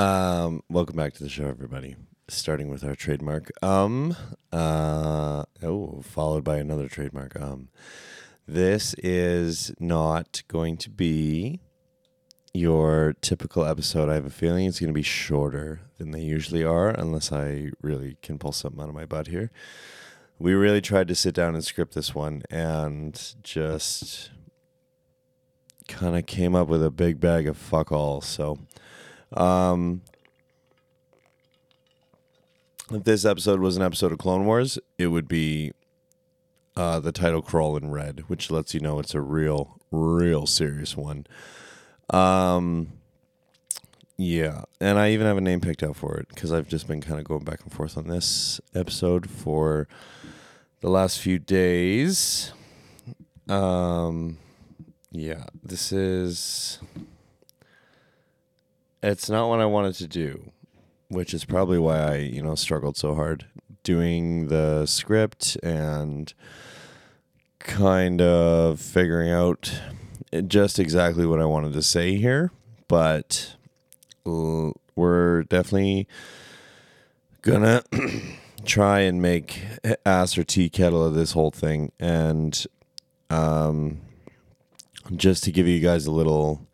Um, welcome back to the show, everybody. Starting with our trademark. Um, uh, oh, followed by another trademark. Um, this is not going to be your typical episode. I have a feeling it's going to be shorter than they usually are, unless I really can pull something out of my butt here. We really tried to sit down and script this one and just kind of came up with a big bag of fuck all. So, um, if this episode was an episode of Clone Wars, it would be uh, the title crawl in red, which lets you know it's a real, real serious one. Um, yeah, and I even have a name picked out for it because I've just been kind of going back and forth on this episode for the last few days. Um, yeah, this is. It's not what I wanted to do, which is probably why I, you know, struggled so hard doing the script and kind of figuring out just exactly what I wanted to say here. But we're definitely gonna try and make ass or tea kettle of this whole thing and um just to give you guys a little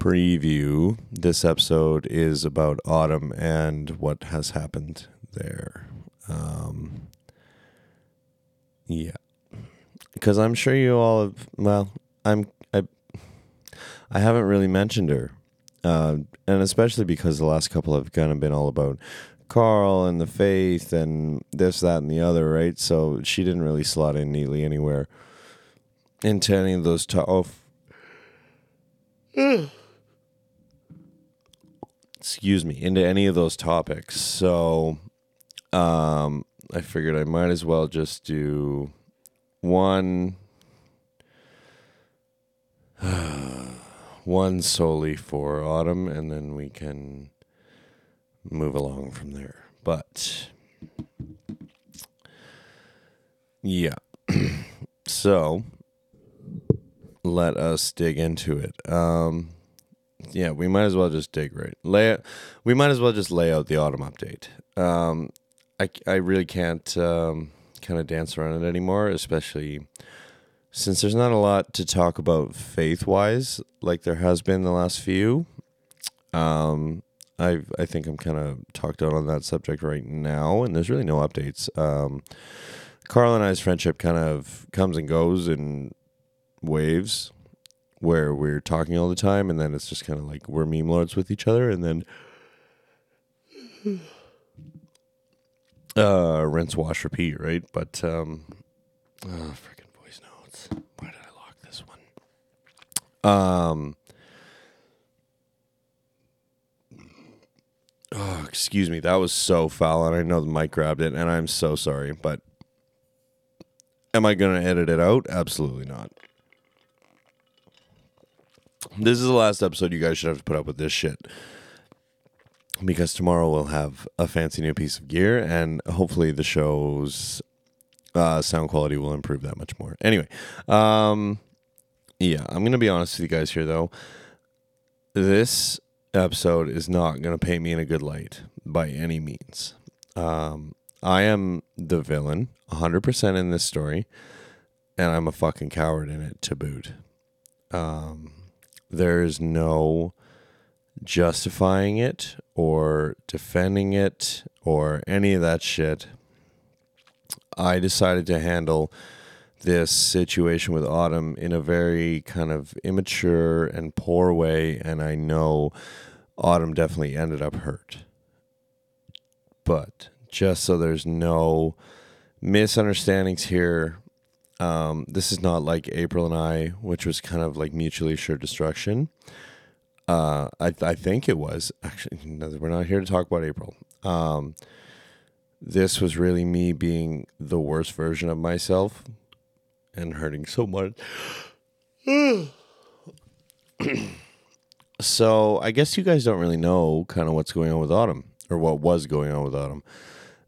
preview this episode is about autumn and what has happened there um yeah because i'm sure you all have well i'm i i haven't really mentioned her uh, and especially because the last couple have kind of been all about Carl and the faith and this, that, and the other, right? So she didn't really slot in neatly anywhere into any of those. To- oh, f- excuse me, into any of those topics. So, um, I figured I might as well just do one. one solely for autumn, and then we can move along from there. But yeah. so let us dig into it. Um yeah, we might as well just dig right. Lay we might as well just lay out the autumn update. Um I I really can't um kind of dance around it anymore, especially since there's not a lot to talk about faith wise like there has been the last few. Um I I think I'm kind of talked out on that subject right now, and there's really no updates. Um, Carl and I's friendship kind of comes and goes in waves, where we're talking all the time, and then it's just kind of like we're meme lords with each other, and then uh, rinse, wash, repeat, right? But um, oh, freaking voice notes. Why did I lock this one? Um. Oh, excuse me. That was so foul, and I know the mic grabbed it, and I'm so sorry. But am I going to edit it out? Absolutely not. This is the last episode. You guys should have to put up with this shit because tomorrow we'll have a fancy new piece of gear, and hopefully the show's uh, sound quality will improve that much more. Anyway, um, yeah, I'm going to be honest with you guys here, though. This episode is not going to paint me in a good light by any means. Um, I am the villain 100% in this story, and I'm a fucking coward in it to boot. Um, there's no justifying it or defending it or any of that shit. I decided to handle this situation with Autumn in a very kind of immature and poor way, and I know Autumn definitely ended up hurt. But just so there's no misunderstandings here, um, this is not like April and I, which was kind of like mutually assured destruction. Uh, I, I think it was actually. We're not here to talk about April. Um, this was really me being the worst version of myself and hurting so much. so I guess you guys don't really know kind of what's going on with Autumn or what was going on with Autumn.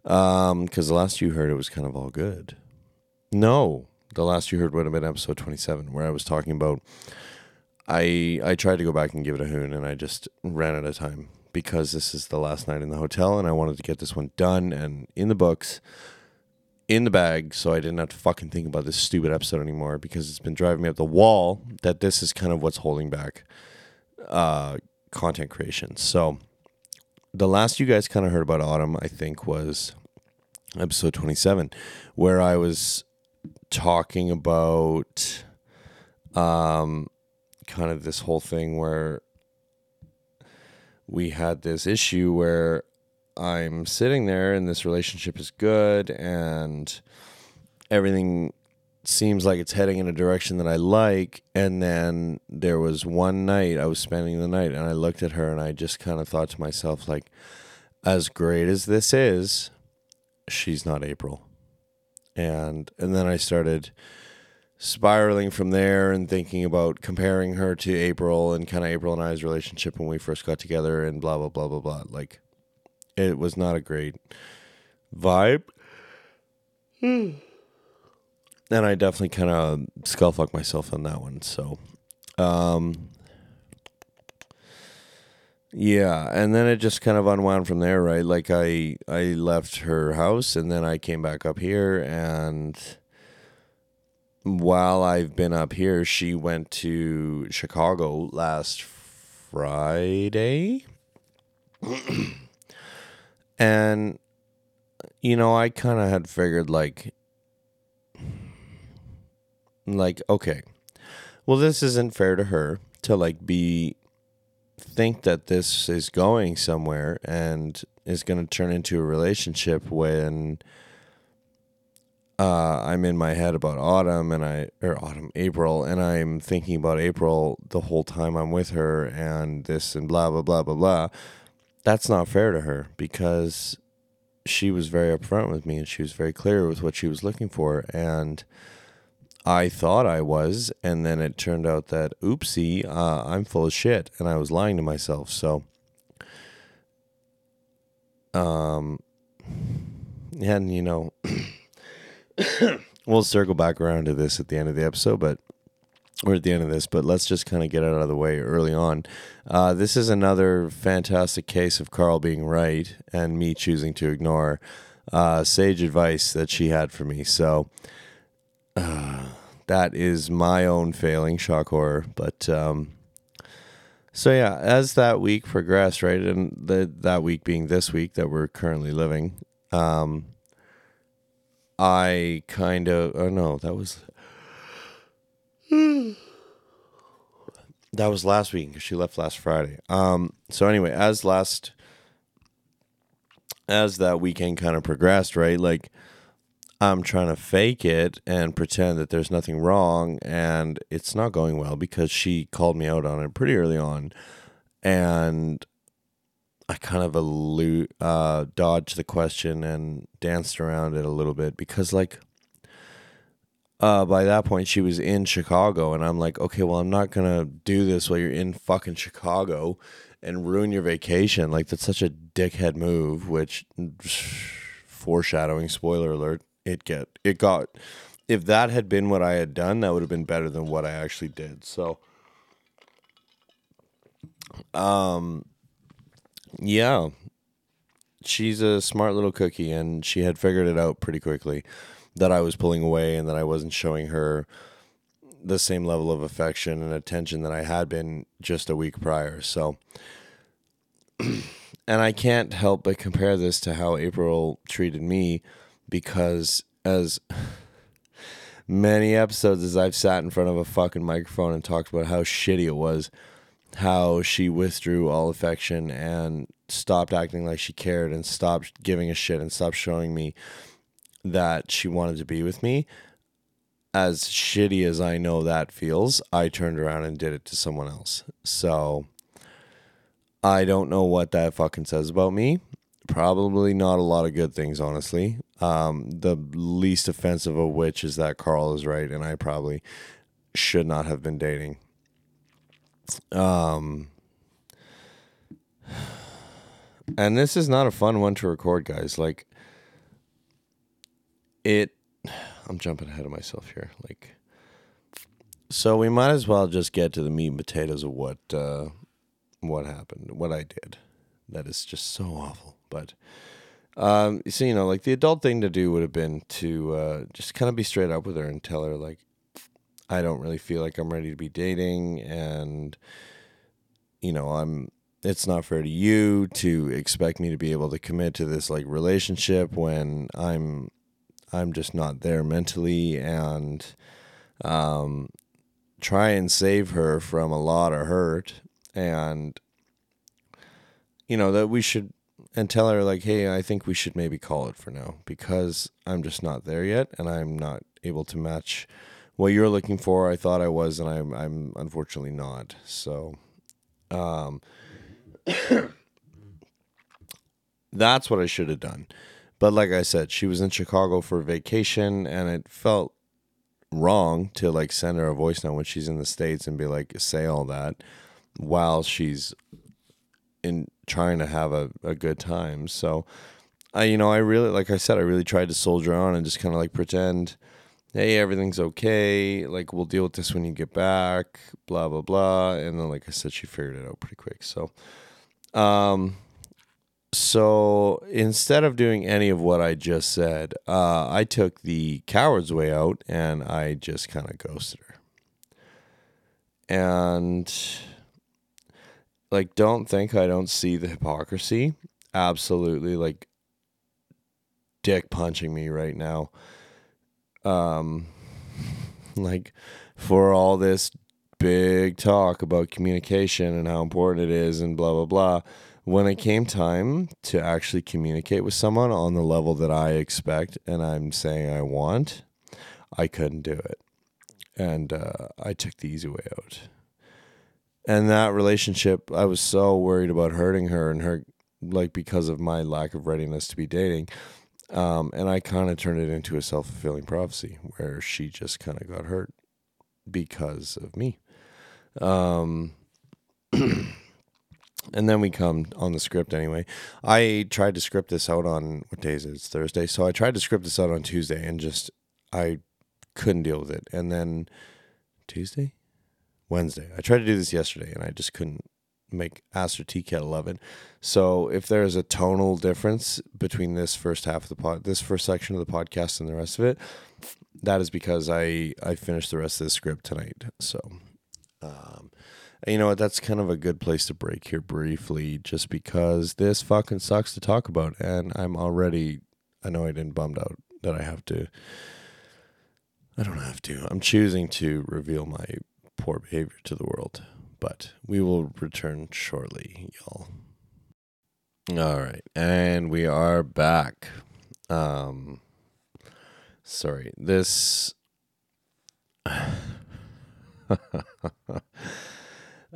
Um, because the last you heard it was kind of all good. No, the last you heard would have been episode twenty-seven, where I was talking about. I I tried to go back and give it a hoon, and I just ran out of time because this is the last night in the hotel and I wanted to get this one done and in the books, in the bag, so I didn't have to fucking think about this stupid episode anymore because it's been driving me up the wall that this is kind of what's holding back uh, content creation. So the last you guys kind of heard about autumn, I think, was episode 27, where I was talking about um, kind of this whole thing where we had this issue where I'm sitting there and this relationship is good and everything seems like it's heading in a direction that I like. And then there was one night I was spending the night and I looked at her and I just kind of thought to myself, like, as great as this is, she's not April. And and then I started spiraling from there and thinking about comparing her to April and kind of April and I's relationship when we first got together and blah blah blah blah blah. Like it was not a great vibe. and I definitely kind of skull fucked myself on that one. So, um, yeah, and then it just kind of unwound from there, right? Like I I left her house and then I came back up here and while I've been up here, she went to Chicago last Friday. and you know, I kind of had figured like like okay. Well, this isn't fair to her to like be think that this is going somewhere and is going to turn into a relationship when uh, I'm in my head about autumn and I or autumn April and I'm thinking about April the whole time I'm with her and this and blah blah blah blah blah. That's not fair to her because she was very upfront with me and she was very clear with what she was looking for and I thought I was, and then it turned out that oopsie, uh, I'm full of shit, and I was lying to myself. So, um, and you know, we'll circle back around to this at the end of the episode, but or at the end of this, but let's just kind of get it out of the way early on. Uh, this is another fantastic case of Carl being right and me choosing to ignore uh, sage advice that she had for me. So uh, that is my own failing, shock horror. But um, so yeah, as that week progressed, right, and the, that week being this week that we're currently living, um, I kind of oh no, that was that was last week because she left last Friday. Um, so anyway, as last as that weekend kind of progressed, right, like I'm trying to fake it and pretend that there's nothing wrong, and it's not going well because she called me out on it pretty early on, and I kind of allude, uh, dodged the question and danced around it a little bit because, like, uh, by that point she was in Chicago, and I'm like, okay, well, I'm not gonna do this while you're in fucking Chicago and ruin your vacation. Like, that's such a dickhead move. Which, foreshadowing, spoiler alert, it get it got. If that had been what I had done, that would have been better than what I actually did. So, um, yeah, she's a smart little cookie, and she had figured it out pretty quickly that I was pulling away and that I wasn't showing her the same level of affection and attention that I had been just a week prior. So, and I can't help but compare this to how April treated me because as many episodes as I've sat in front of a fucking microphone and talked about how shitty it was, how she withdrew all affection and stopped acting like she cared and stopped giving a shit and stopped showing me that she wanted to be with me. As shitty as I know that feels, I turned around and did it to someone else. So I don't know what that fucking says about me. Probably not a lot of good things, honestly. Um, the least offensive of which is that Carl is right, and I probably should not have been dating. Um, and this is not a fun one to record, guys. Like, it. I'm jumping ahead of myself here. Like, so we might as well just get to the meat and potatoes of what uh, what happened, what I did that is just so awful. But um, so you know, like the adult thing to do would have been to uh, just kind of be straight up with her and tell her like, I don't really feel like I'm ready to be dating, and you know, I'm. It's not fair to you to expect me to be able to commit to this like relationship when I'm, I'm just not there mentally, and um, try and save her from a lot of hurt, and you know that we should and tell her like, hey, I think we should maybe call it for now because I'm just not there yet, and I'm not able to match what you're looking for. I thought I was, and I'm I'm unfortunately not. So, um, that's what I should have done. But like I said, she was in Chicago for vacation, and it felt wrong to like send her a voice note when she's in the states and be like, say all that while she's in trying to have a, a good time. So I you know, I really like I said, I really tried to soldier on and just kinda like pretend, hey, everything's okay, like we'll deal with this when you get back, blah blah blah. And then like I said, she figured it out pretty quick. So um so instead of doing any of what I just said, uh, I took the coward's way out and I just kind of ghosted her. And like don't think I don't see the hypocrisy. Absolutely like dick punching me right now. Um like for all this big talk about communication and how important it is and blah blah blah when it came time to actually communicate with someone on the level that I expect and I'm saying I want, I couldn't do it. And uh, I took the easy way out and that relationship i was so worried about hurting her and her like because of my lack of readiness to be dating um, and i kind of turned it into a self-fulfilling prophecy where she just kind of got hurt because of me. Um, and then we come on the script anyway. I tried to script this out on what day is it? It's thursday. So i tried to script this out on tuesday and just i couldn't deal with it. And then tuesday Wednesday. I tried to do this yesterday and I just couldn't make Aster Cat 11. So if there's a tonal difference between this first half of the pod, this first section of the podcast and the rest of it, that is because I I finished the rest of the script tonight. So, um, you know what? That's kind of a good place to break here briefly, just because this fucking sucks to talk about, and I'm already annoyed and bummed out that I have to. I don't have to. I'm choosing to reveal my poor behavior to the world. But we will return shortly, y'all. All right, and we are back. Um, sorry, this.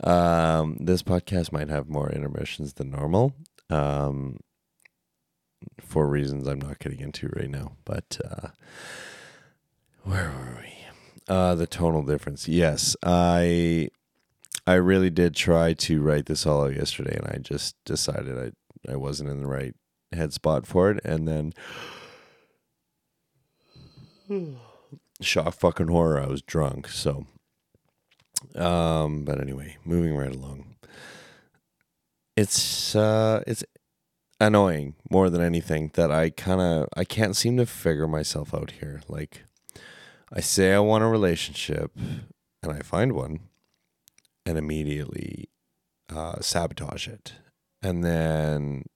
um, this podcast might have more intermissions than normal. Um, for reasons I'm not getting into right now, but uh, where were we? Uh, the tonal difference. Yes, I I really did try to write this all out yesterday, and I just decided I I wasn't in the right head spot for it, and then shock fucking horror. I was drunk, so. Um, but anyway, moving right along. It's uh, it's annoying more than anything that I kind of I can't seem to figure myself out here. Like I say I want a relationship and I find one and immediately uh, sabotage it. And then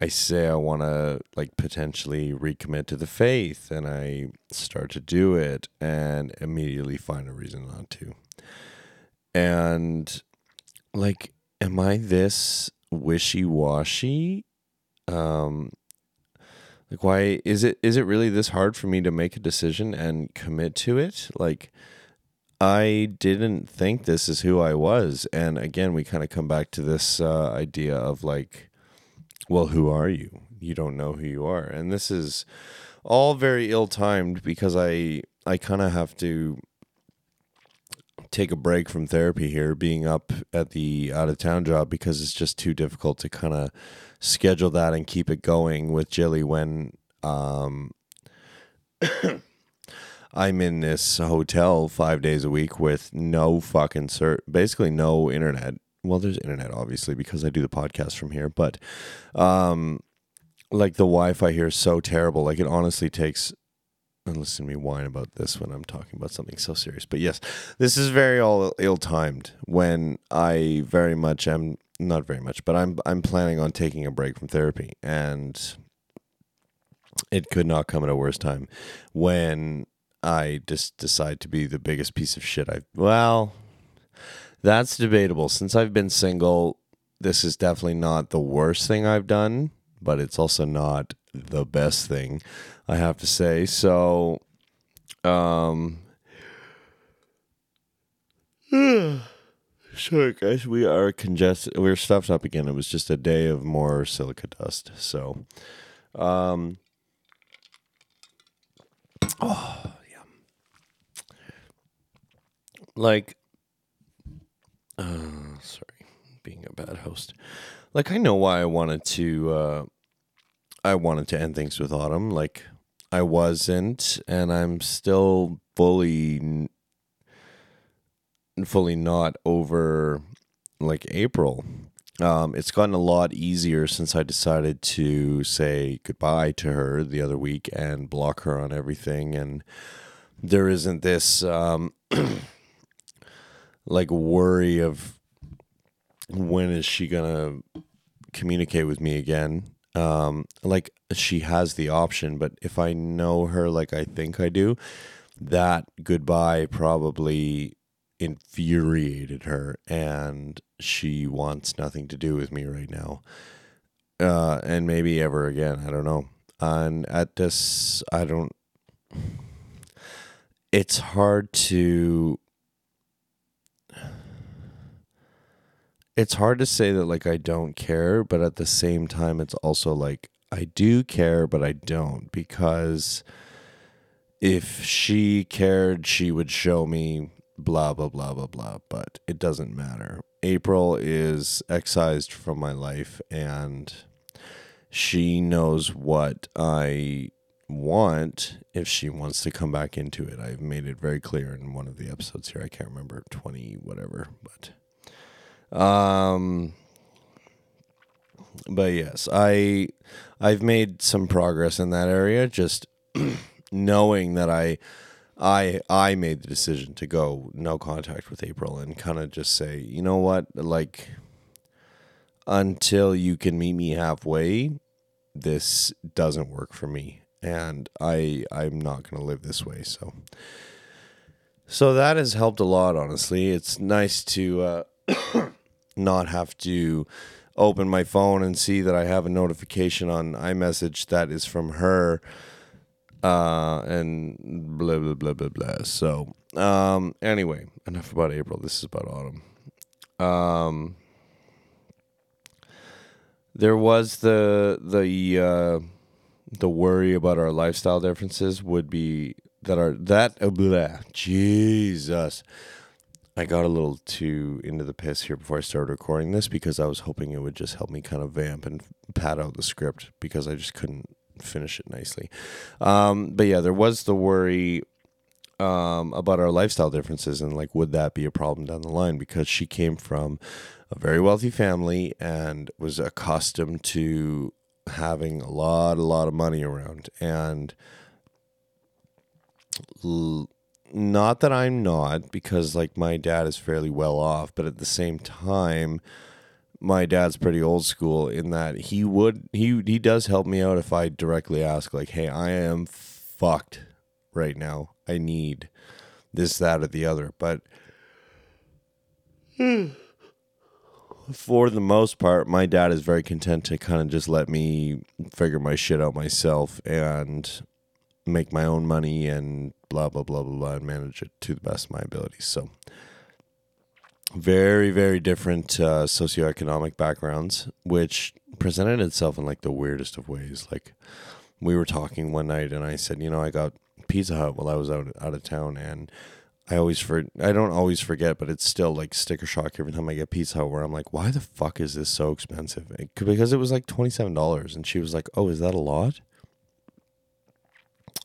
I say I want to like potentially recommit to the faith and I start to do it and immediately find a reason not to. And like, am I this wishy washy? Um, like why is it is it really this hard for me to make a decision and commit to it? Like I didn't think this is who I was. And again, we kind of come back to this uh, idea of like, well, who are you? You don't know who you are. And this is all very ill timed because I I kind of have to take a break from therapy here, being up at the out of town job because it's just too difficult to kind of schedule that and keep it going with Jilly when um, I'm in this hotel five days a week with no fucking cert, basically no internet well, there's internet obviously because I do the podcast from here, but um, like the Wi-Fi here is so terrible. Like it honestly takes. And listen to me whine about this when I'm talking about something so serious. But yes, this is very all ill-timed when I very much am not very much, but I'm I'm planning on taking a break from therapy, and it could not come at a worse time when I just decide to be the biggest piece of shit I've. Well, that's debatable. Since I've been single, this is definitely not the worst thing I've done, but it's also not the best thing, I have to say. So, um, sorry guys, we are congested. We're stuffed up again. It was just a day of more silica dust. So, um, oh yeah, like uh, sorry, being a bad host. Like I know why I wanted to. Uh, I wanted to end things with autumn. Like I wasn't, and I'm still fully, fully not over like April. Um, it's gotten a lot easier since I decided to say goodbye to her the other week and block her on everything, and there isn't this. Um, like worry of when is she gonna communicate with me again um like she has the option but if i know her like i think i do that goodbye probably infuriated her and she wants nothing to do with me right now. Uh and maybe ever again i don't know. And at this i don't it's hard to it's hard to say that like I don't care, but at the same time it's also like I do care, but I don't because if she cared, she would show me blah blah blah blah blah, but it doesn't matter. April is excised from my life and she knows what I want if she wants to come back into it. I've made it very clear in one of the episodes here. I can't remember 20 whatever, but um, but yes, I I've made some progress in that area. Just knowing that I I I made the decision to go no contact with April and kind of just say, you know what, like until you can meet me halfway, this doesn't work for me, and I I'm not gonna live this way. So. So that has helped a lot, honestly. It's nice to uh, not have to open my phone and see that I have a notification on iMessage that is from her. Uh, and blah blah blah blah blah. So, um, anyway, enough about April. This is about autumn. Um, there was the the uh, the worry about our lifestyle differences would be that our that uh, blah, Jesus I got a little too into the piss here before I started recording this because I was hoping it would just help me kind of vamp and pad out the script because I just couldn't finish it nicely. Um, but yeah, there was the worry um, about our lifestyle differences and like, would that be a problem down the line? Because she came from a very wealthy family and was accustomed to having a lot, a lot of money around. And l- not that I'm not, because like my dad is fairly well off, but at the same time, my dad's pretty old school in that he would he he does help me out if I directly ask like, "Hey, I am fucked right now. I need this, that, or the other." But for the most part, my dad is very content to kind of just let me figure my shit out myself and make my own money and blah blah blah blah blah and manage it to the best of my abilities. So very very different uh, socioeconomic backgrounds, which presented itself in like the weirdest of ways. Like we were talking one night, and I said, you know, I got Pizza Hut while I was out out of town, and I always for I don't always forget, but it's still like sticker shock every time I get Pizza Hut. Where I'm like, why the fuck is this so expensive? It, because it was like twenty seven dollars, and she was like, oh, is that a lot?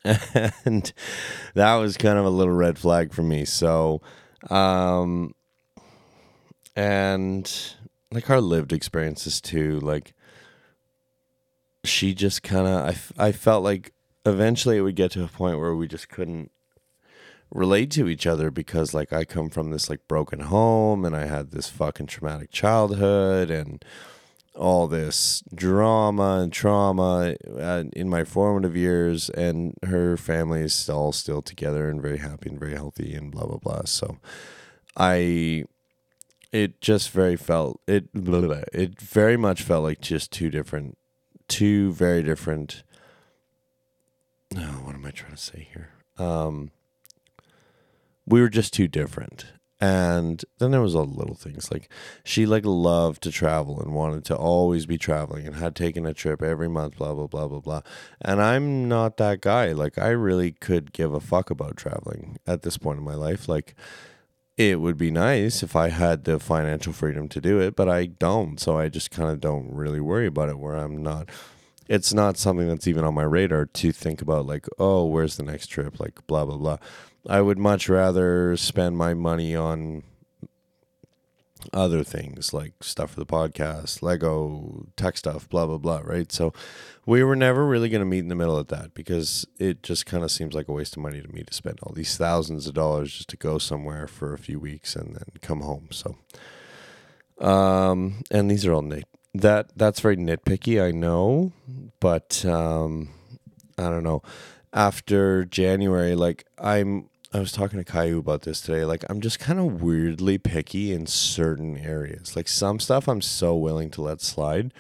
and that was kind of a little red flag for me. So, um, and like our lived experiences too like she just kind of I, I felt like eventually it would get to a point where we just couldn't relate to each other because like I come from this like broken home and I had this fucking traumatic childhood and all this drama and trauma uh, in my formative years and her family is all still together and very happy and very healthy and blah blah blah. So I it just very felt it blah, blah, it very much felt like just two different two very different no what am I trying to say here? Um we were just too different and then there was all the little things like she like loved to travel and wanted to always be traveling and had taken a trip every month blah blah blah blah blah. And i'm not that guy. Like i really could give a fuck about traveling at this point in my life. Like it would be nice if i had the financial freedom to do it but i don't. So i just kind of don't really worry about it where i'm not it's not something that's even on my radar to think about like oh where's the next trip? Like blah blah blah I would much rather spend my money on other things like stuff for the podcast, Lego, tech stuff, blah blah blah, right? So we were never really going to meet in the middle of that because it just kind of seems like a waste of money to me to spend all these thousands of dollars just to go somewhere for a few weeks and then come home. So um and these are all nit that that's very nitpicky, I know, but um I don't know after January, like I'm I was talking to Caillou about this today. Like I'm just kind of weirdly picky in certain areas. Like some stuff I'm so willing to let slide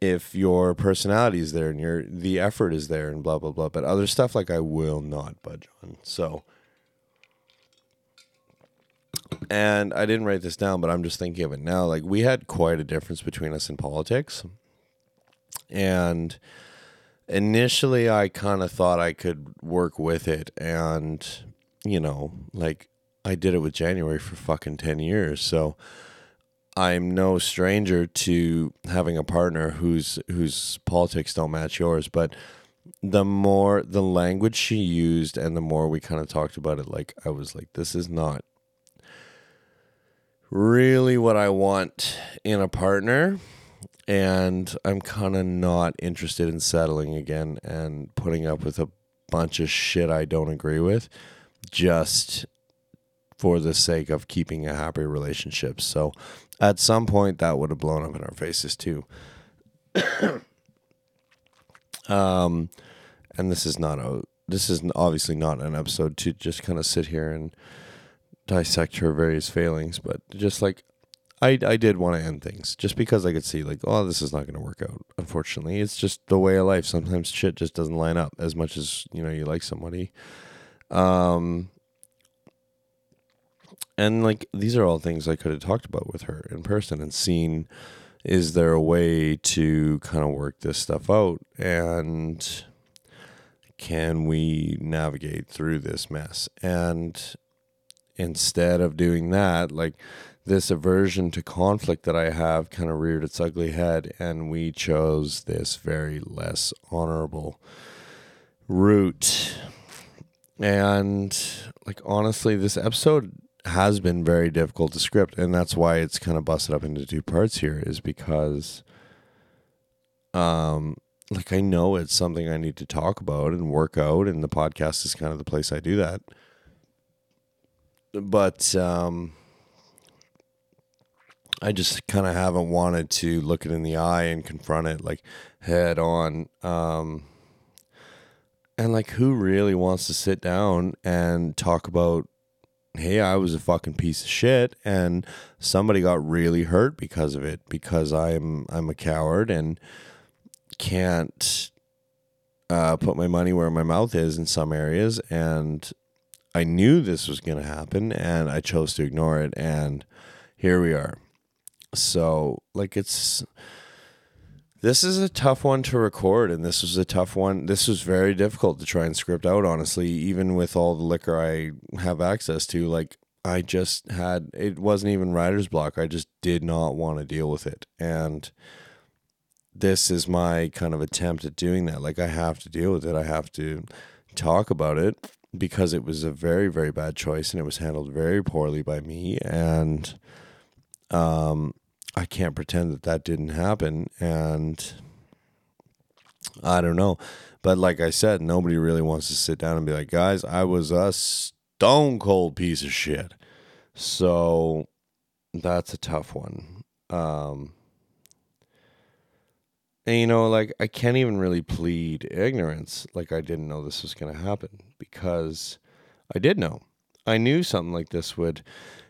if your personality is there and your the effort is there and blah blah blah. But other stuff like I will not budge on. So and I didn't write this down, but I'm just thinking of it now. Like we had quite a difference between us in politics. And initially I kind of thought I could work with it and you know, like I did it with January for fucking 10 years. So I'm no stranger to having a partner whose whose politics don't match yours, but the more the language she used and the more we kind of talked about it like I was like this is not really what I want in a partner and I'm kind of not interested in settling again and putting up with a bunch of shit I don't agree with just for the sake of keeping a happy relationship. So at some point that would have blown up in our faces too. um and this is not a this is obviously not an episode to just kind of sit here and dissect her various failings, but just like I, I did want to end things just because I could see like oh this is not going to work out unfortunately. It's just the way of life. Sometimes shit just doesn't line up as much as you know you like somebody. Um and like these are all things I could have talked about with her in person and seen is there a way to kind of work this stuff out? And can we navigate through this mess? And instead of doing that like this aversion to conflict that I have kind of reared its ugly head, and we chose this very less honorable route. And, like, honestly, this episode has been very difficult to script, and that's why it's kind of busted up into two parts here, is because, um, like, I know it's something I need to talk about and work out, and the podcast is kind of the place I do that. But, um, I just kind of haven't wanted to look it in the eye and confront it like head on. Um, and like, who really wants to sit down and talk about, hey, I was a fucking piece of shit, and somebody got really hurt because of it because I'm I'm a coward and can't uh, put my money where my mouth is in some areas, and I knew this was going to happen, and I chose to ignore it, and here we are. So, like, it's this is a tough one to record, and this was a tough one. This was very difficult to try and script out, honestly, even with all the liquor I have access to. Like, I just had it wasn't even writer's block. I just did not want to deal with it. And this is my kind of attempt at doing that. Like, I have to deal with it, I have to talk about it because it was a very, very bad choice and it was handled very poorly by me. And Um, I can't pretend that that didn't happen, and I don't know. But like I said, nobody really wants to sit down and be like, guys, I was a stone cold piece of shit. So that's a tough one. Um, and you know, like I can't even really plead ignorance, like I didn't know this was going to happen because I did know. I knew something like this would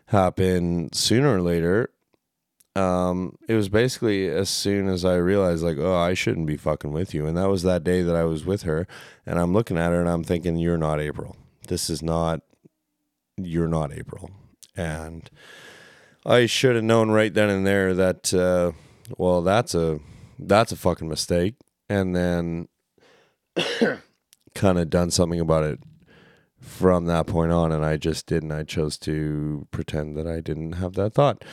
happen sooner or later. Um, it was basically as soon as I realized, like, oh, I shouldn't be fucking with you. And that was that day that I was with her, and I'm looking at her and I'm thinking, you're not April. This is not, you're not April. And I should have known right then and there that, uh, well, that's a, that's a fucking mistake. And then kind of done something about it from that point on and I just didn't. I chose to pretend that I didn't have that thought.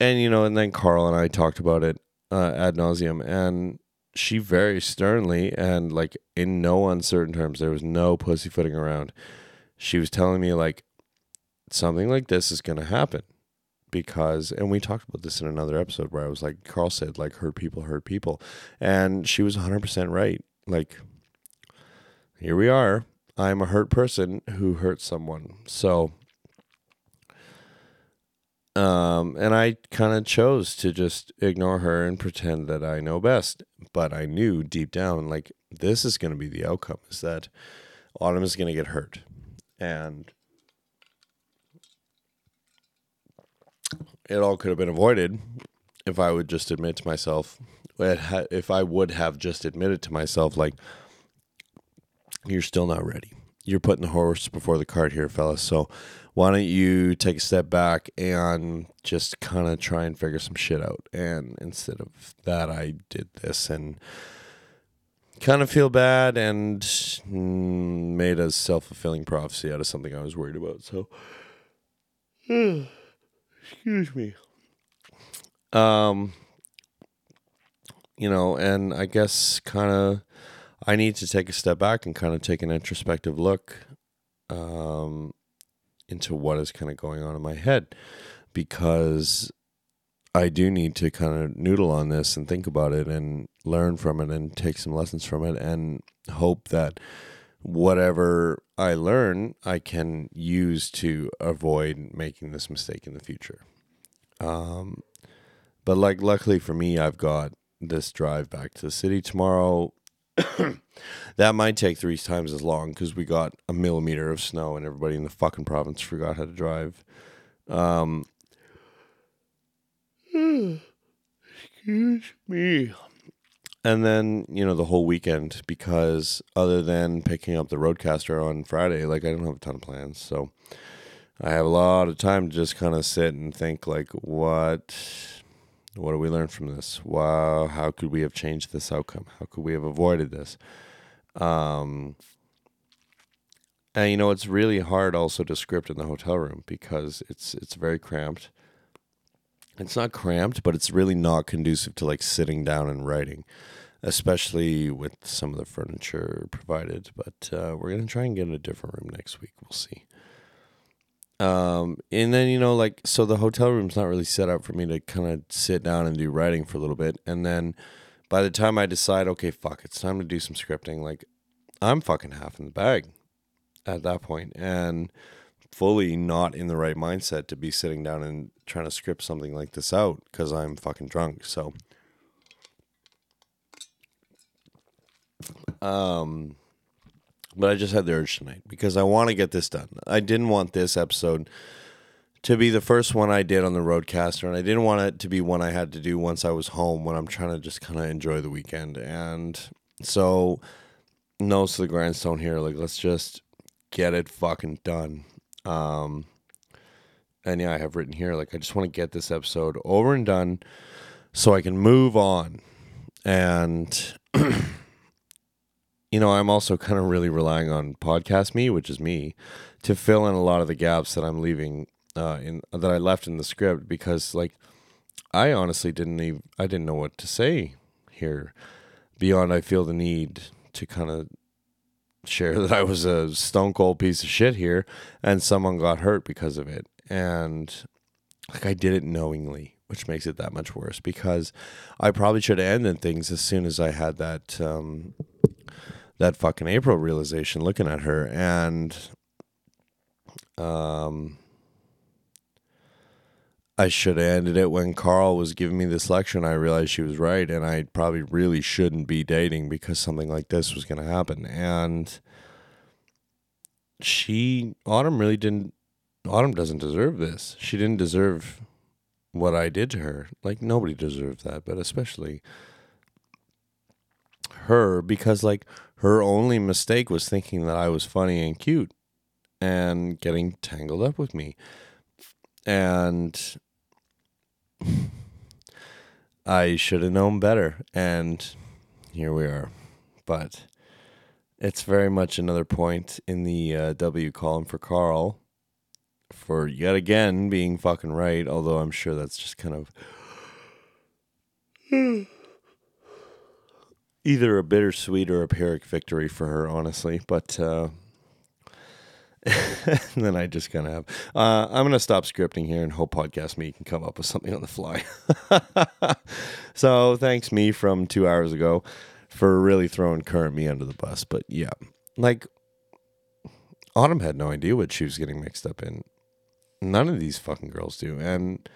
And you know, and then Carl and I talked about it uh, ad nauseum, and she very sternly and like in no uncertain terms, there was no pussyfooting around. She was telling me like something like this is going to happen because and we talked about this in another episode where I was like Carl said like hurt people hurt people and she was 100% right like here we are I'm a hurt person who hurt someone. So, um, and I kind of chose to just ignore her and pretend that I know best. But I knew deep down, like, this is going to be the outcome is that Autumn is going to get hurt. And it all could have been avoided if I would just admit to myself, if I would have just admitted to myself, like, you're still not ready. You're putting the horse before the cart here, fellas. So why don't you take a step back and just kind of try and figure some shit out? And instead of that, I did this and kind of feel bad and mm, made a self fulfilling prophecy out of something I was worried about. So, excuse me. Um, you know, and I guess kind of I need to take a step back and kind of take an introspective look um, into what is kind of going on in my head because I do need to kind of noodle on this and think about it and learn from it and take some lessons from it and hope that whatever I learn, I can use to avoid making this mistake in the future. Um, but like, luckily for me, I've got this drive back to the city tomorrow. That might take three times as long because we got a millimeter of snow and everybody in the fucking province forgot how to drive. Um, excuse me. And then, you know, the whole weekend because other than picking up the Rodecaster on Friday, like I don't have a ton of plans. So I have a lot of time to just kind of sit and think like what what do we learn from this? Wow, how could we have changed this outcome? How could we have avoided this? Um, and you know, it's really hard also to script in the hotel room because it's it's very cramped. It's not cramped, but it's really not conducive to like sitting down and writing, especially with some of the furniture provided. But uh, we're gonna try and get in a different room next week. We'll see. Um, and then you know, like, so the hotel room's not really set up for me to kind of sit down and do writing for a little bit, and then by the time I decide, okay, fuck, it's time to do some scripting, like, I'm fucking half in the bag at that point, and fully not in the right mindset to be sitting down and trying to script something like this out because I'm fucking drunk. So, um, but I just had the urge tonight because I want to get this done. I didn't want this episode to be the first one I did on the Rodecaster, and I didn't want it to be one I had to do once I was home when I'm trying to just kind of enjoy the weekend. And so, nose to the grindstone here. Like, let's just get it fucking done. Um, and yeah, I have written here, like, I just want to get this episode over and done so I can move on. And you know, I'm also kind of really relying on podcast me, which is me, to fill in a lot of the gaps that I'm leaving uh, in that I left in the script because, like, I honestly didn't even I didn't know what to say here beyond I feel the need to kind of share that I was a stone cold piece of shit here and someone got hurt because of it. And like I did it knowingly, which makes it that much worse because I probably should have ended things as soon as I had that um, that fucking April realization looking at her and um I should have ended it when Carl was giving me this lecture and I realized she was right and I probably really shouldn't be dating because something like this was going to happen and she Autumn really didn't Autumn doesn't deserve this. She didn't deserve what I did to her. Like nobody deserves that, but especially her because like her only mistake was thinking that I was funny and cute and getting tangled up with me. And I should have known better. And here we are. But it's very much another point in the uh, W column for Carl for yet again being fucking right, although I'm sure that's just kind of either a bittersweet or a Pyrrhic victory for her, honestly. But uh, then I just kind of have. Uh, I'm going to stop scripting here and hope podcast me can come up with something on the fly. so thanks me from two hours ago for really throwing current me under the bus. But yeah, like Autumn had no idea what she was getting mixed up in. None of these fucking girls do. And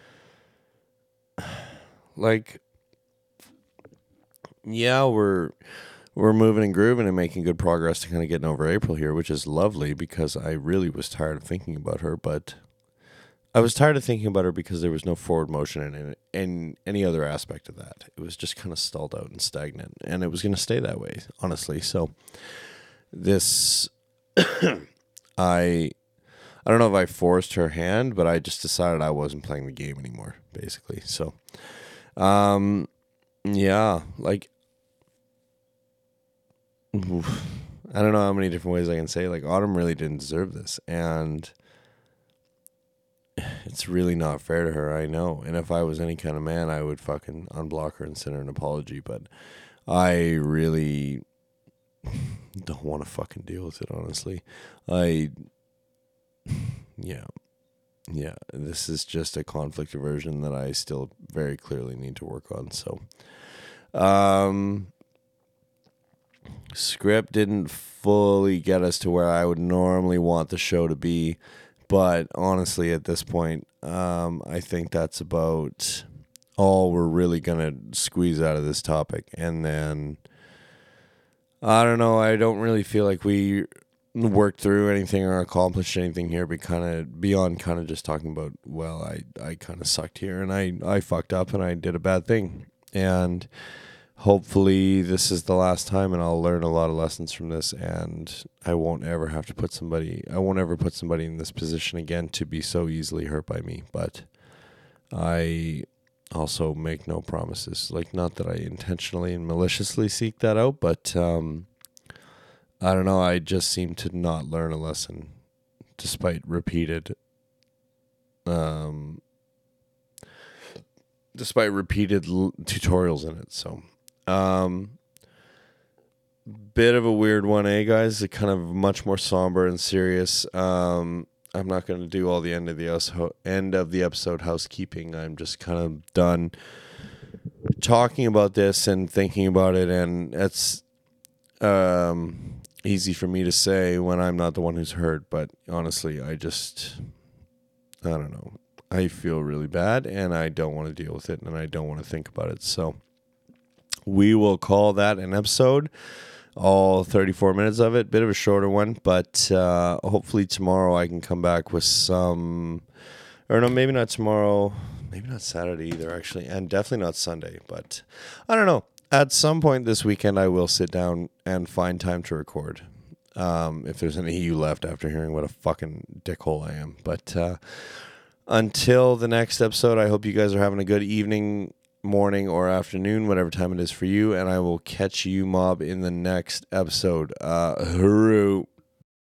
like yeah, we're we're moving and grooving and making good progress to kind of getting over April here, which is lovely because I really was tired of thinking about her, but I was tired of thinking about her because there was no forward motion in it, in any other aspect of that. It was just kind of stalled out and stagnant, and it was going to stay that way, honestly. So this, I, I don't know if I forced her hand, but I just decided I wasn't playing the game anymore, basically. So, um, yeah, like I don't know how many different ways I can say. Like Autumn really didn't deserve this, and it's really not fair to her. I know, and if I was any kind of man, I would fucking unblock her and send her an apology. But I really don't want to fucking deal with it. Honestly, I yeah. Yeah, this is just a conflict aversion that I still very clearly need to work on. So, um, script didn't fully get us to where I would normally want the show to be, but honestly, at this point, um, I think that's about all we're really gonna squeeze out of this topic, and then I don't know. I don't really feel like we worked through anything or accomplished anything here, but kind of beyond kind of just talking about well, I I kind of sucked here and I I fucked up and I did a bad thing, and hopefully this is the last time and I'll learn a lot of lessons from this and I won't ever have to put somebody I won't ever put somebody in this position again to be so easily hurt by me. But I also make no promises. Like not that I intentionally and maliciously seek that out but um I don't know I just seem to not learn a lesson despite repeated um despite repeated l- tutorials in it so um, bit of a weird one, eh, guys? It kind of much more somber and serious. Um, I'm not going to do all the end of the end of the episode housekeeping. I'm just kind of done talking about this and thinking about it, and it's um, easy for me to say when I'm not the one who's hurt. But honestly, I just I don't know. I feel really bad, and I don't want to deal with it, and I don't want to think about it. So we will call that an episode. All 34 minutes of it. Bit of a shorter one, but uh, hopefully tomorrow I can come back with some. Or no, maybe not tomorrow. Maybe not Saturday either, actually. And definitely not Sunday. But I don't know. At some point this weekend, I will sit down and find time to record. Um, if there's any you left after hearing what a fucking dickhole I am. But uh, until the next episode, I hope you guys are having a good evening morning or afternoon, whatever time it is for you. And I will catch you, mob, in the next episode. Uh.